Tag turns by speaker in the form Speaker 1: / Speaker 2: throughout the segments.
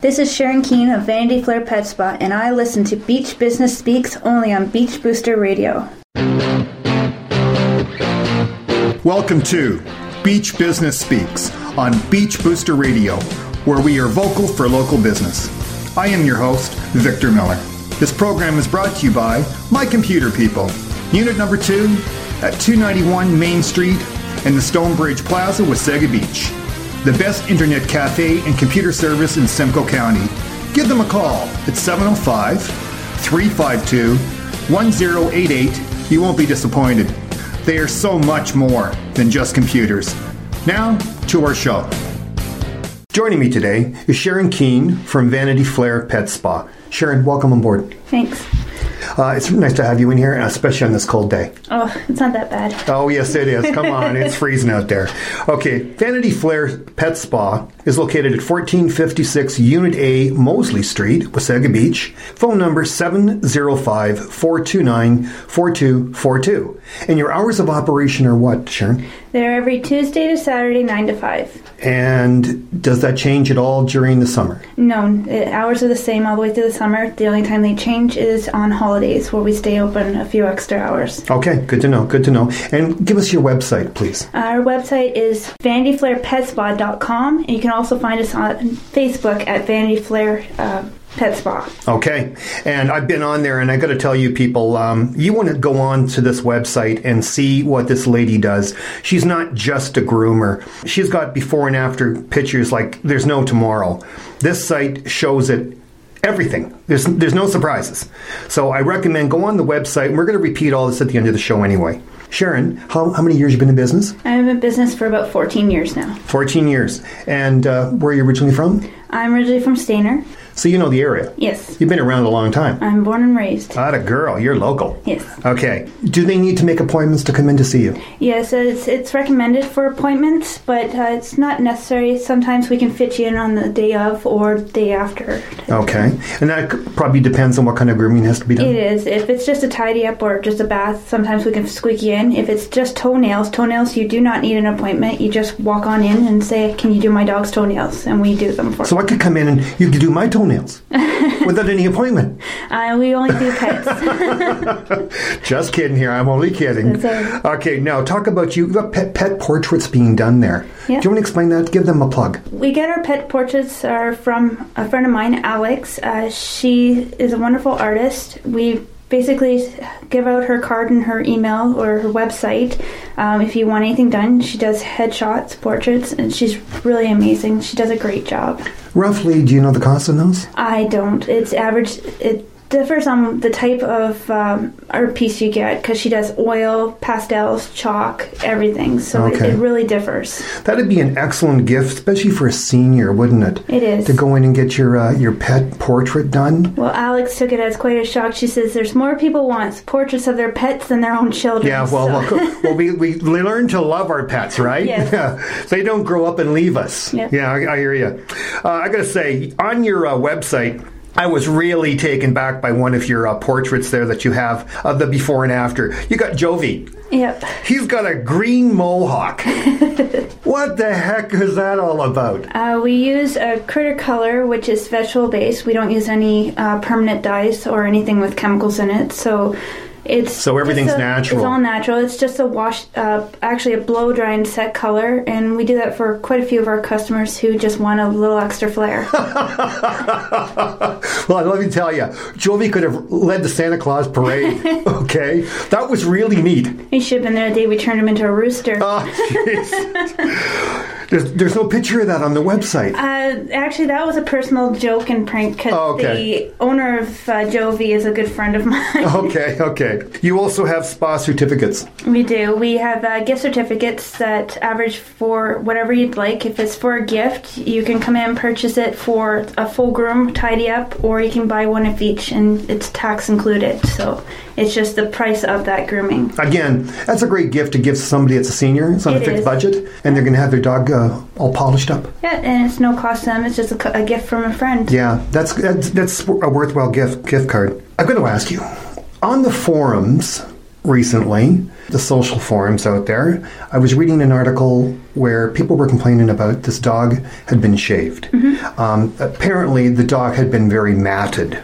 Speaker 1: This is Sharon Keene of Vanity Flair Pet Spa, and I listen to Beach Business Speaks only on Beach Booster Radio.
Speaker 2: Welcome to Beach Business Speaks on Beach Booster Radio, where we are vocal for local business. I am your host, Victor Miller. This program is brought to you by My Computer People, Unit Number 2 at 291 Main Street in the Stonebridge Plaza, Wasaga Beach the best internet cafe and computer service in Simcoe County. Give them a call at 705 352 1088. You won't be disappointed. They are so much more than just computers. Now, to our show. Joining me today is Sharon Keene from Vanity Flair Pet Spa. Sharon, welcome on board.
Speaker 1: Thanks.
Speaker 2: Uh, it's nice to have you in here, especially on this cold day.
Speaker 1: Oh, it's not that bad.
Speaker 2: Oh, yes, it is. Come on, it's freezing out there. Okay, Vanity Flair Pet Spa is located at 1456 Unit A, Mosley Street, Wasaga Beach. Phone number 705 429 4242. And your hours of operation are what, Sharon?
Speaker 1: They're every Tuesday to Saturday, 9 to 5.
Speaker 2: And does that change at all during the summer?
Speaker 1: No, the hours are the same all the way through the summer. The only time they change is on holidays where we stay open a few extra hours.
Speaker 2: Okay, good to know, good to know. And give us your website, please.
Speaker 1: Our website is vanityflairpetspa.com, and you can also find us on Facebook at Vanity Flair uh, Pet Spa.
Speaker 2: Okay, and I've been on there, and I got to tell you, people, um, you want to go on to this website and see what this lady does. She's not just a groomer; she's got before and after pictures like there's no tomorrow. This site shows it everything. There's there's no surprises. So I recommend go on the website. And we're going to repeat all this at the end of the show anyway. Sharon, how, how many years you been in business?
Speaker 1: I've been in business for about 14 years now.
Speaker 2: 14 years. And uh, where are you originally from?
Speaker 1: I'm originally from Stayner.
Speaker 2: So you know the area.
Speaker 1: Yes.
Speaker 2: You've been around a long time.
Speaker 1: I'm born and raised.
Speaker 2: Not a girl. You're local.
Speaker 1: Yes.
Speaker 2: Okay. Do they need to make appointments to come in to see you?
Speaker 1: Yes, it's, it's recommended for appointments, but uh, it's not necessary. Sometimes we can fit you in on the day of or day after.
Speaker 2: Okay. And that probably depends on what kind of grooming has to be done.
Speaker 1: It is. If it's just a tidy up or just a bath, sometimes we can squeak you in. If it's just toenails, toenails, you do not need an appointment. You just walk on in and say, Can you do my dog's toenails? And we do them for
Speaker 2: So I could come in and you could do my toenails without any appointment.
Speaker 1: Uh, we only do pets.
Speaker 2: Just kidding here. I'm only kidding. Okay, now talk about you. You've got pet, pet portraits being done there. Do you want to explain that? Give them a plug.
Speaker 1: we get our pet portraits are from a friend of mine, Alex. Uh, she is a wonderful artist. We basically give out her card and her email or her website um, if you want anything done. She does headshots, portraits, and she's really amazing. She does a great job.
Speaker 2: Roughly, do you know the cost of those?
Speaker 1: I don't. It's average. It differs on the type of um, art piece you get because she does oil, pastels, chalk, everything. So it,
Speaker 2: Okay.
Speaker 1: it really differs.
Speaker 2: That'd be an excellent gift, especially for a senior, wouldn't it?
Speaker 1: It is.
Speaker 2: To go in and get your uh, your pet portrait done.
Speaker 1: Well, Alex took it as quite a shock. She says there's more people want portraits of their pets than their own children.
Speaker 2: Yeah, well,
Speaker 1: so-
Speaker 2: well, well, we, we learn to love our pets, right?
Speaker 1: Yes.
Speaker 2: Yeah. They don't grow up and leave us.
Speaker 1: Yep.
Speaker 2: Yeah, I, I hear you. Uh, I got to say, on your uh, website, I was really taken back by one of your uh, portraits there that you have of the before and after. You got Jovi.
Speaker 1: Yep.
Speaker 2: He's got a green mohawk. what the heck is that all about?
Speaker 1: Uh, we use a critter color, which is vegetable based. We don't use any uh, permanent dyes or anything with chemicals in it. So it's
Speaker 2: So everything's
Speaker 1: a-
Speaker 2: natural.
Speaker 1: It's all natural. It's just a wash, uh, actually a blow dry and set color, and we do that for quite a few of our customers who just want a little extra flair.
Speaker 2: well, let me tell you, Jovi could have led the Santa Claus parade. okay, that was really neat.
Speaker 1: he should have been there the day we turned him into a rooster.
Speaker 2: Oh. there's, there's no picture of that on the website.
Speaker 1: Uh, actually, that was a personal joke and prank because
Speaker 2: Oh, okay.
Speaker 1: the owner of uh, Jovi is a good friend of mine.
Speaker 2: Okay, okay. You also have spa certificates.
Speaker 1: We do. We have uh, gift certificates that average for whatever you'd like. If it's for a gift, you can come in and purchase it for a full groom tidy up, or you can buy one of each, and it's tax included. So it's just the price of that grooming.
Speaker 2: Again, that's a great gift to give somebody that's a senior. It's on a fixed
Speaker 1: is.
Speaker 2: budget, and they're going to have their dog uh, all polished up.
Speaker 1: Yeah, and it's no cost to them. It's just a, a gift from a friend.
Speaker 2: Yeah, that's, that's that's a worthwhile gift gift card. I'm going to ask you on the forums. recently, the social forums out there, I was reading an article where people were complaining about this dog had been shaved. Um, apparently, the dog had been very matted.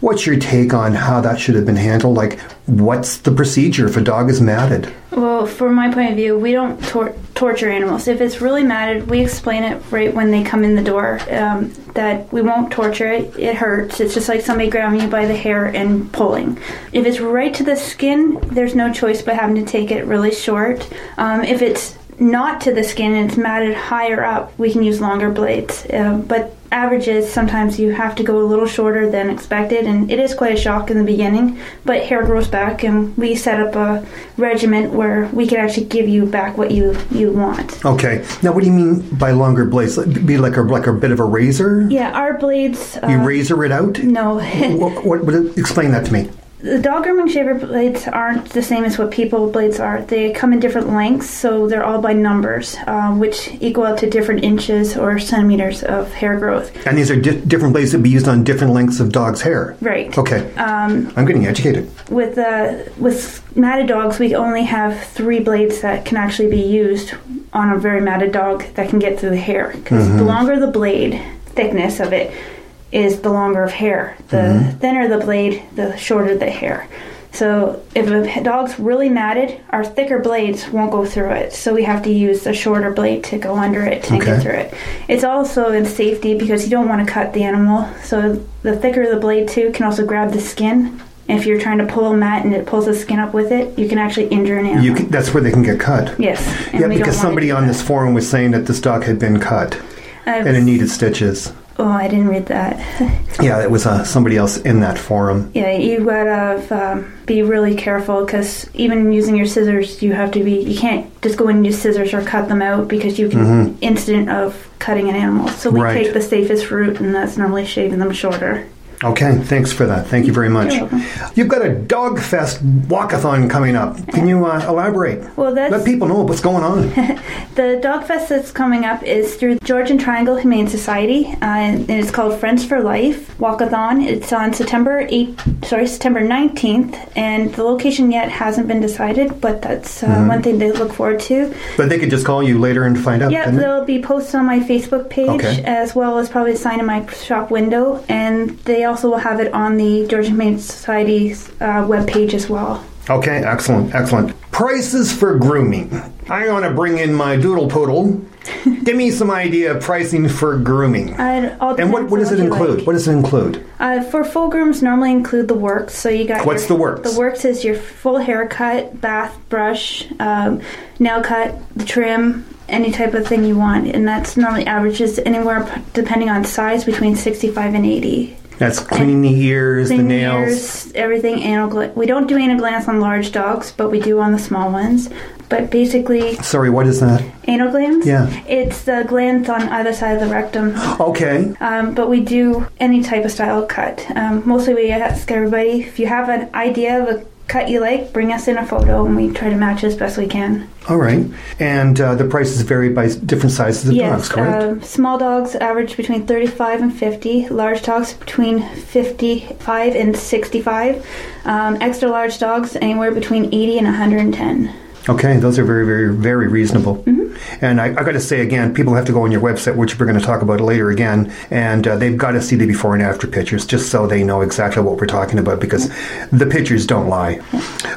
Speaker 2: What's your take on how that should have been handled? Like, what's the procedure if a dog is matted?
Speaker 1: Well, from my point of view, we don't tor- torture animals. If it's really matted, we explain it right when they come in the door um, that we won't torture it. It hurts. It's just like somebody grabbing you by the hair and pulling. If it's right to the skin, there's no choice but having to take it really short. Um, if it's not to the skin and it's matted higher up, we can use longer blades. Uh, but averages, sometimes you have to go a little shorter than expected, and it is quite a shock in the beginning. But hair grows back, and we set up a regiment where we can actually give you back what you you want.
Speaker 2: Okay. Now, what do you mean by longer blades? Be like a like a bit of a razor?
Speaker 1: Yeah, our blades. Uh,
Speaker 2: You razor it out?
Speaker 1: no.
Speaker 2: what, what, what, explain that to me.
Speaker 1: The dog grooming shaver blades aren't the same as what people blades are. They come in different lengths, so they're all by numbers, uh, which equal out to different inches or centimeters of hair growth.
Speaker 2: And these are di- different blades that be used on different lengths of dog's hair.
Speaker 1: Right.
Speaker 2: Okay. Um, I'm getting educated.
Speaker 1: With uh, with matted dogs, we only have three blades that can actually be used on a very matted dog that can get through the hair. Because the longer the blade thickness of it is, the longer of hair. The mm-hmm. thinner the blade, the shorter the hair. So if a dog's really matted, our thicker blades won't go through it. So we have to use a shorter blade to go under it to
Speaker 2: Okay.
Speaker 1: get through it. It's also in safety because you don't want to cut the animal. So the thicker the blade too can also grab the skin. And if you're trying to pull a mat and it pulls the skin up with it, you can actually injure an animal.
Speaker 2: You can, that's where they can get cut.
Speaker 1: yes.
Speaker 2: Yeah, because somebody on
Speaker 1: that.
Speaker 2: this forum was saying that this dog had been cut
Speaker 1: I've-
Speaker 2: and it needed stitches.
Speaker 1: Oh, I didn't read that.
Speaker 2: Yeah, it was uh, somebody else in that forum.
Speaker 1: Yeah, you gotta um, be really careful because even using your scissors, you have to be. You can't just go in and use scissors or cut them out because you can incident of cutting an animal. So we
Speaker 2: Mm-hmm. Right.
Speaker 1: take the safest route, and that's normally shaving them shorter.
Speaker 2: Okay, thanks for that. Thank you very much. You've got a dog fest walkathon coming up. Can you uh, elaborate?
Speaker 1: Well, that's
Speaker 2: Let people know what's going on.
Speaker 1: the dog fest that's coming up is through Georgian Triangle Humane Society, uh, and it's called Friends for Life Walkathon. It's on September 8, sorry, September 19th, and the location yet hasn't been decided, but that's uh,
Speaker 2: Mm-hmm.
Speaker 1: one thing to look forward to.
Speaker 2: But they could just call you later and find out.
Speaker 1: Yeah,
Speaker 2: they?
Speaker 1: there'll be posts on my Facebook page
Speaker 2: Okay.
Speaker 1: as well as probably a sign in my shop window, and they also will have it on the Georgian Humane Society's uh, webpage as well.
Speaker 2: Okay, excellent, excellent. Prices for grooming. I want to bring in my doodle poodle. Give me some idea of pricing for grooming.
Speaker 1: Uh,
Speaker 2: And what, what does it include?
Speaker 1: like.
Speaker 2: What does it include?
Speaker 1: Uh, for full grooms, normally include the works. So you got
Speaker 2: What's
Speaker 1: your-
Speaker 2: the works?
Speaker 1: The works is your full haircut, bath, brush, um, nail cut, the trim, any type of thing you want, and that's normally averages anywhere depending on size between sixty-five and eighty.
Speaker 2: That's cleaning the ears, the nails.
Speaker 1: ears, everything anal gla- We don't do anal glands on large dogs, but we do on the small ones. But basically,
Speaker 2: Sorry, what is that?
Speaker 1: anal glands.
Speaker 2: Yeah.
Speaker 1: It's the glands on either side of the rectum.
Speaker 2: Okay.
Speaker 1: Um, but we do any type of style cut. Um, mostly we ask everybody if you have an idea of a cut you like, bring us in a photo and we try to match as best we can.
Speaker 2: All right. And uh, the prices vary by different sizes of dogs, correct?
Speaker 1: um, small dogs average between 35 and 50, large dogs between 55 and 65, um, extra large dogs anywhere between 80 and 110.
Speaker 2: Okay, those are very, very, very reasonable. And I, I got to say again, people have to go on your website, which we're going to talk about later again, and uh, they've got to see the before and after pictures just so they know exactly what we're talking about because the pictures don't lie.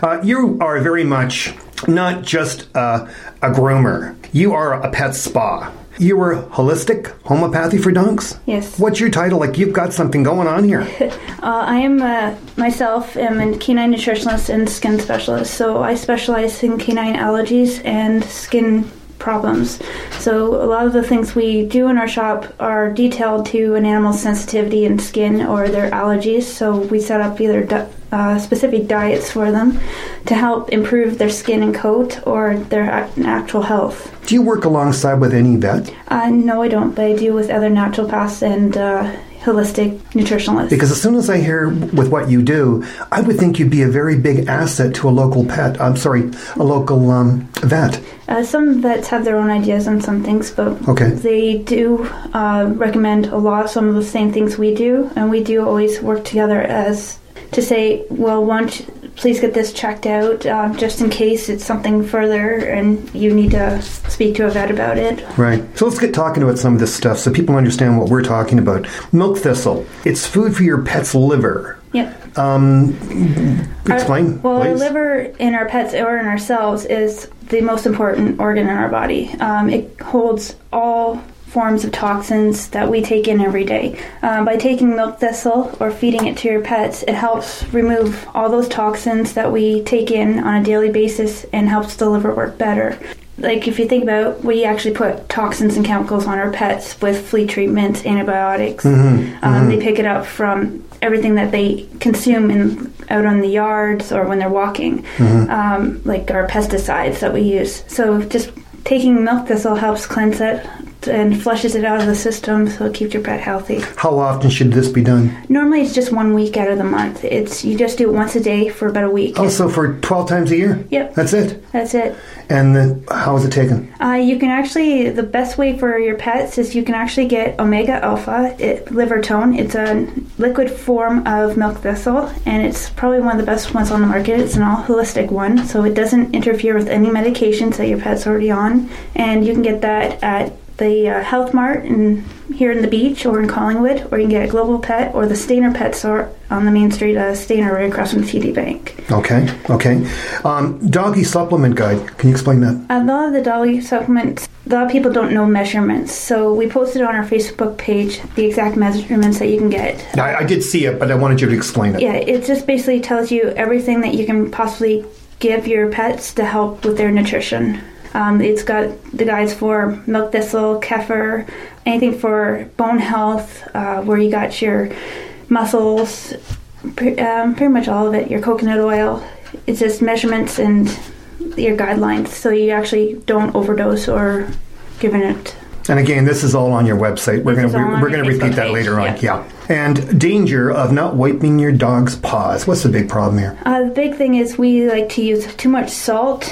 Speaker 2: Uh, you are very much not just uh, a groomer, you are a pet spa. You were holistic homeopathy for dogs?
Speaker 1: Yes.
Speaker 2: What's your title? Like you've got something going on here.
Speaker 1: Uh, I am uh, myself am a canine nutritionist and skin specialist, so I specialize in canine allergies and skin problems. So a lot of the things we do in our shop are detailed to an animal's sensitivity in skin or their allergies. So we set up either di- uh, specific diets for them to help improve their skin and coat or their ac- actual health.
Speaker 2: Do you work alongside with any vet?
Speaker 1: Uh, no, I don't, but I do with other naturopaths and uh, holistic nutritionalist.
Speaker 2: Because as soon as I hear with what you do, I would think you'd be a very big asset to a local pet. I'm sorry, a local um, vet.
Speaker 1: Uh, some vets have their own ideas on some things, but
Speaker 2: Okay.
Speaker 1: they do uh, recommend a lot of some of the same things we do, and we do always work together as to say, well, once please get this checked out um, just in case it's something further and you need to speak to a vet about it.
Speaker 2: Right. So let's get talking about some of this stuff so people understand what we're talking about. Milk thistle. It's food for your pet's liver.
Speaker 1: Yep.
Speaker 2: Um, explain.
Speaker 1: Our, well,
Speaker 2: please.
Speaker 1: our liver in our pets or in ourselves is the most important organ in our body. Um, it holds all forms of toxins that we take in every day. Um, by taking milk thistle or feeding it to your pets, it helps remove all those toxins that we take in on a daily basis and helps the liver work better. Like if you think about, we actually put toxins and chemicals on our pets with flea treatments, antibiotics.
Speaker 2: Mm-hmm,
Speaker 1: Um, They pick it up from everything that they consume in, out on the yards or when they're walking,
Speaker 2: Mm-hmm.
Speaker 1: um, like our pesticides that we use. So just taking milk thistle helps cleanse it and flushes it out of the system so it keeps your pet healthy.
Speaker 2: How often should this be done?
Speaker 1: Normally it's just one week out of the month. It's you just do it once a day for about a week.
Speaker 2: Also, for 12 times a year?
Speaker 1: Yep.
Speaker 2: That's it.
Speaker 1: That's it.
Speaker 2: And then how is it taken?
Speaker 1: Uh, you can actually the best way for your pets is you can actually get omega alpha it, liver tone. It's a liquid form of milk thistle, and it's probably one of the best ones on the market. It's an all holistic one, so it doesn't interfere with any medications that your pet's already on, and you can get that at the uh, Health Mart in here in the beach or in Collingwood, or you can get a Global Pet or the Stayner Pet Store on the main street, uh, Stayner, right across from TD Bank.
Speaker 2: Okay, okay. Um, doggy supplement guide. Can you explain that?
Speaker 1: A lot of the doggy supplements, a lot of people don't know measurements, so we posted on our Facebook page the exact measurements that you can get.
Speaker 2: I, I did see it, but I wanted you to explain it.
Speaker 1: Yeah, it just basically tells you everything that you can possibly give your pets to help with their nutrition. Um, it's got the guides for milk thistle, kefir, anything for bone health, uh, where you got your muscles, pre- um, pretty much all of it, your coconut oil. It's just measurements and your guidelines so you actually don't overdose or giving it
Speaker 2: And again, this is all on your website. We're going to we're going to repeat that later on.
Speaker 1: yeah.
Speaker 2: Yeah. And danger of not wiping your dog's paws. What's the big problem here?
Speaker 1: Uh, the big thing is we like to use too much salt,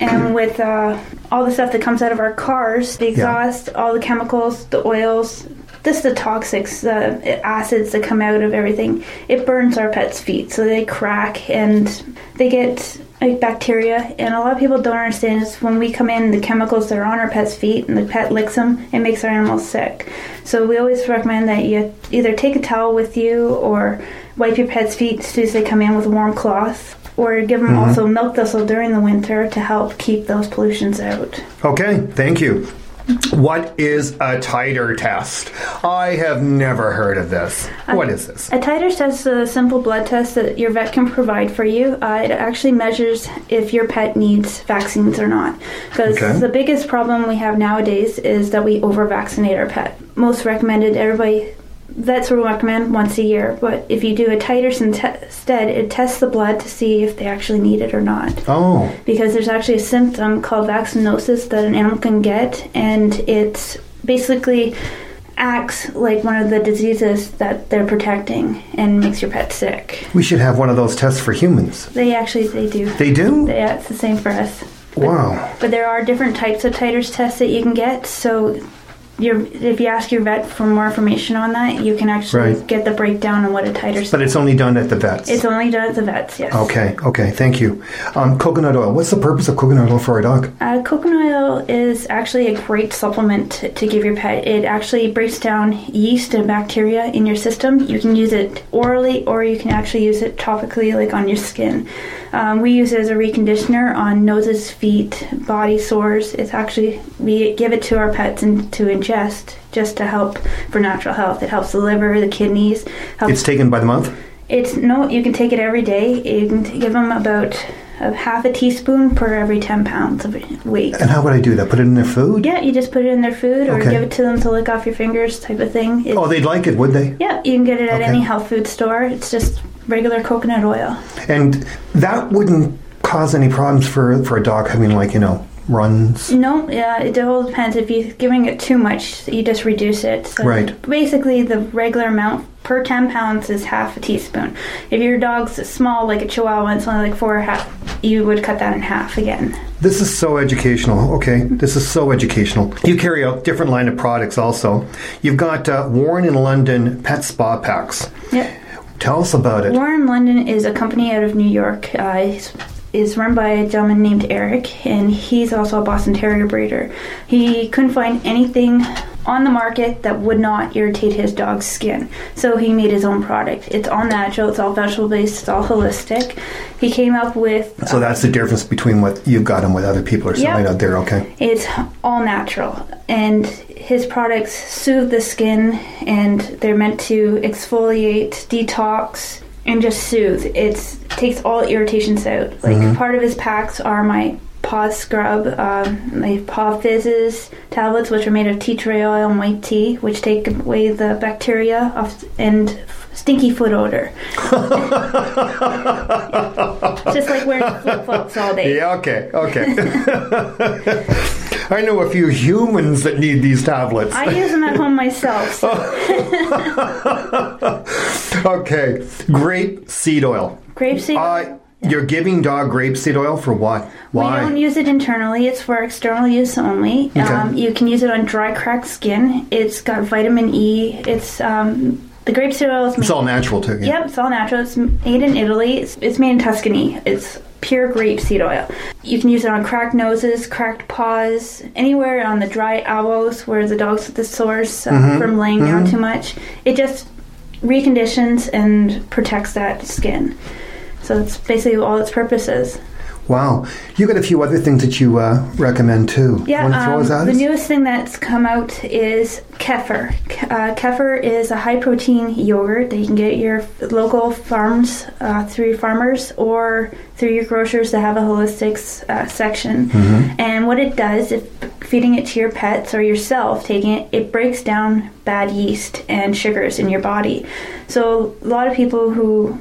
Speaker 1: and with uh, all the stuff that comes out of our cars, the exhaust, all the chemicals, the oils, just the toxics, the acids that come out of everything, it burns our pets' feet, so they crack and they get like bacteria. And a lot of people don't understand is when we come in, the chemicals that are on our pet's feet and the pet licks them, it makes our animals sick. So we always recommend that you either take a towel with you or wipe your pet's feet as soon as they come in with a warm cloth. Or give them mm-hmm. also milk thistle during the winter to help keep those pollutions out.
Speaker 2: Okay, thank you. What is a titer test? I have never heard of this. What is this?
Speaker 1: A titer test is a simple blood test that your vet can provide for you. Uh, it actually measures if your pet needs vaccines or not. Because
Speaker 2: Okay.
Speaker 1: the biggest problem we have nowadays is that we over vaccinate our pet. Most recommended, everybody, vets will recommend once a year. But if you do a titer inte- instead, it tests the blood to see if they actually need it or not
Speaker 2: Oh,
Speaker 1: because there's actually a symptom called vaccinosis that an animal can get, and it basically acts like one of the diseases that they're protecting and makes your pet sick.
Speaker 2: we should have one of those tests for humans.
Speaker 1: They actually they do.
Speaker 2: They do?
Speaker 1: Yeah, it's the same for us.
Speaker 2: Wow.
Speaker 1: But there are different types of titers tests that you can get. So, your if you ask your vet for more information on that, you can actually
Speaker 2: Right.
Speaker 1: get the breakdown on what a titer.
Speaker 2: But it's only done at the vets.
Speaker 1: it's only done at the vets. Yes.
Speaker 2: okay, okay, thank you. Um, coconut oil. What's the purpose of coconut oil for a dog?
Speaker 1: Uh, coconut oil is actually a great supplement to, to give your pet. It actually breaks down yeast and bacteria in your system. You can use it orally or you can actually use it topically, like on your skin. Um, we use it as a reconditioner on noses, feet, body sores. It's actually, we give it to our pets and to ingest just to help for natural health. It helps the liver, the kidneys.
Speaker 2: It's taken by the month?
Speaker 1: it's no, you can take it every day. You can give them about a half a teaspoon per every 10 pounds of weight.
Speaker 2: And how would I do that? Put it in their food?
Speaker 1: Yeah, you just put it in their food or
Speaker 2: Okay.
Speaker 1: give it to them to lick off your fingers type of thing. It-
Speaker 2: Oh, they'd like it, would they?
Speaker 1: yeah, you can get it at
Speaker 2: Okay.
Speaker 1: any health food store. It's just regular coconut oil.
Speaker 2: And that wouldn't cause any problems for, for a dog having, like, you know, runs.
Speaker 1: No, yeah, it all depends. If you're giving it too much, you just reduce it. So
Speaker 2: Right.
Speaker 1: Basically, the regular amount per 10 pounds is half a teaspoon. If your dog's small, like a Chihuahua, and it's only like four, half, you would cut that in half again.
Speaker 2: This is so educational. Okay, this is so educational. You carry out different line of products also. You've got uh, Warren and London Pet Spa Packs.
Speaker 1: Yep.
Speaker 2: Tell us about it.
Speaker 1: Warren London is a company out of New York. Uh, is run by a gentleman named Eric, and he's also a Boston Terrier breeder. He couldn't find anything on the market that would not irritate his dog's skin. So he made his own product. It's all natural, it's all vegetable based, it's all holistic. He came up with.
Speaker 2: So uh, that's the difference between what you've got and what other people are selling
Speaker 1: Yep.
Speaker 2: out there, okay?
Speaker 1: It's all natural, and his products soothe the skin, and they're meant to exfoliate, detox, and just soothe. It takes all irritations out. Like mm-hmm. part of his packs are my paw scrub, um, my paw fizzes tablets, which are made of tea tree oil and white tea, which take away the bacteria off and stinky foot odor. just like wearing flip flops all day.
Speaker 2: Yeah, okay, okay. I know a few humans that need these tablets.
Speaker 1: I use them at home myself. So
Speaker 2: okay, grape seed oil.
Speaker 1: grapeseed.
Speaker 2: Uh, you're giving dog grape seed oil for what? Why?
Speaker 1: We don't use it internally. It's for external use only. Um, you can use it on dry, cracked skin. It's got vitamin E. It's um, the grapeseed oil is made.
Speaker 2: it's all natural too.
Speaker 1: Yep, it's all natural. It's made in Italy. It's, it's made in Tuscany. It's pure grapeseed oil. You can use it on cracked noses, cracked paws, anywhere on the dry elbows where the dogs get the sores uh,
Speaker 2: Mm-hmm.
Speaker 1: from laying down too much. It just reconditions and protects that skin. So that's basically all its purpose is.
Speaker 2: Wow, you got a few other things that you uh, recommend too.
Speaker 1: Yeah,
Speaker 2: Want to throw
Speaker 1: um, the newest thing that's come out is kefir. Uh, kefir is a high protein yogurt that you can get at your local farms uh, through farmers or through your grocers that have a holistic uh, section.
Speaker 2: Mm-hmm.
Speaker 1: And what it does, if feeding it to your pets or yourself, taking it, it breaks down bad yeast and sugars in your body. So a lot of people who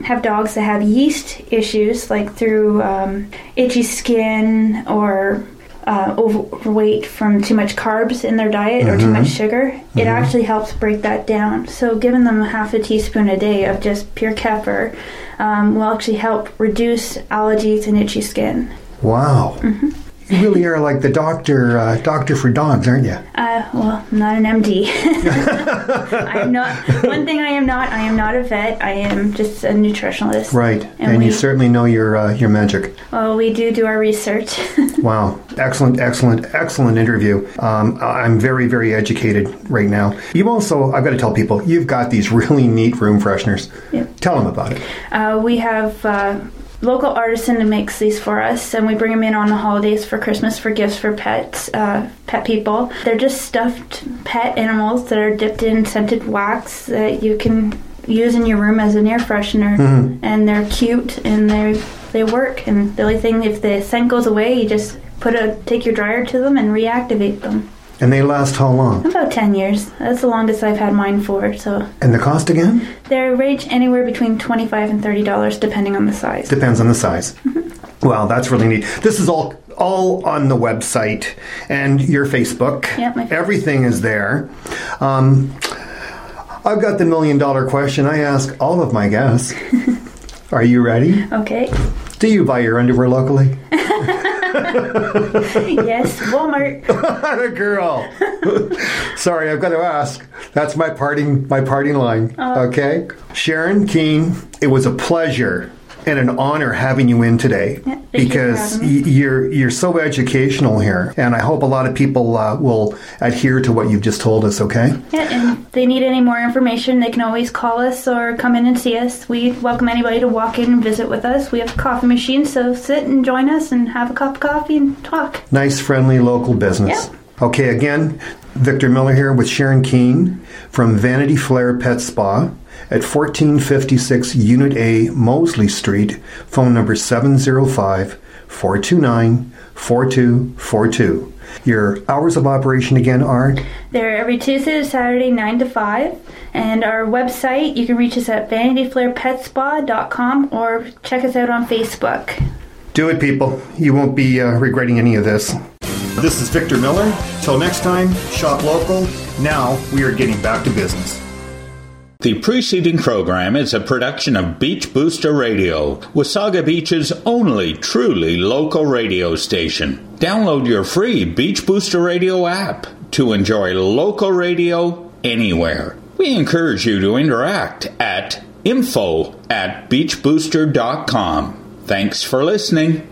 Speaker 1: have dogs that have yeast issues, like through um, itchy skin or uh, overweight from too much carbs in their diet or too much sugar, it actually helps break that down. So, giving them a half a teaspoon a day of just pure kefir um, will actually help reduce allergies and itchy skin.
Speaker 2: Wow,
Speaker 1: Mm-hmm.
Speaker 2: You really are like the doctor, uh, doctor for dogs, aren't you?
Speaker 1: Uh, well, I'm not an MD. I'm not. One thing I am not. I am not a vet. I am just a nutritionalist.
Speaker 2: Right, and,
Speaker 1: And
Speaker 2: you certainly know your uh, your magic.
Speaker 1: Well, we do do our research.
Speaker 2: Wow, excellent, excellent, excellent interview. Um, I'm very, very educated right now. You also, I've got to tell people, you've got these really neat room fresheners.
Speaker 1: Yep.
Speaker 2: Tell them about it.
Speaker 1: Uh, we have uh, local artisan that makes these for us, and we bring them in on the holidays for Christmas for gifts for pets, uh, pet people. They're just stuffed pet animals that are dipped in scented wax that you can use in your room as an air freshener, and they're cute and they they work. And the only thing, if the scent goes away, you just put a take your dryer to them and reactivate them.
Speaker 2: And they last how long?
Speaker 1: About ten years. That's the longest I've had mine for. So
Speaker 2: And the cost again?
Speaker 1: they range anywhere between twenty five and thirty dollars, depending on the size.
Speaker 2: Depends on the size. Wow, that's really neat. This is all all on the website and your Facebook.
Speaker 1: Yep, my-
Speaker 2: Everything is there. Um, I've got the million dollar question I ask all of my guests. Are you ready?
Speaker 1: Okay.
Speaker 2: Do you buy your underwear locally?
Speaker 1: yes, Walmart.
Speaker 2: a girl. Sorry, I've got to ask. That's my parting my parting line. Uh. okay, Sharon Keene. It was a pleasure and an honor having you in today
Speaker 1: Yeah, you
Speaker 2: because y- you're you're so educational here, and I hope a lot of people uh, will adhere to what you've just told us. Okay.
Speaker 1: Yeah, and if they need any more information, they can always call us or come in and see us. We welcome anybody to walk in and visit with us. We have a coffee machine, so sit and join us and have a cup of coffee and talk.
Speaker 2: Nice, friendly local business.
Speaker 1: Yep.
Speaker 2: Okay, again, Victor Miller here with Sharon Keene from Vanity Flair Pet Spa at 1456 Unit A, Mosley Street, phone number 705 429 4242. Your hours of operation again are
Speaker 1: They're every Tuesday to Saturday, 9 to 5. And our website, you can reach us at vanityflairpetspa.com or check us out on Facebook.
Speaker 2: Do it, people. You won't be uh, regretting any of this. This is Victor Miller. Till next time, shop local. Now we are getting back to business.
Speaker 3: The preceding program is a production of Beach Booster Radio, Wasaga Beach's only truly local radio station. Download your free Beach Booster Radio app to enjoy local radio anywhere. We encourage you to interact at info at beachbooster.com. Thanks for listening.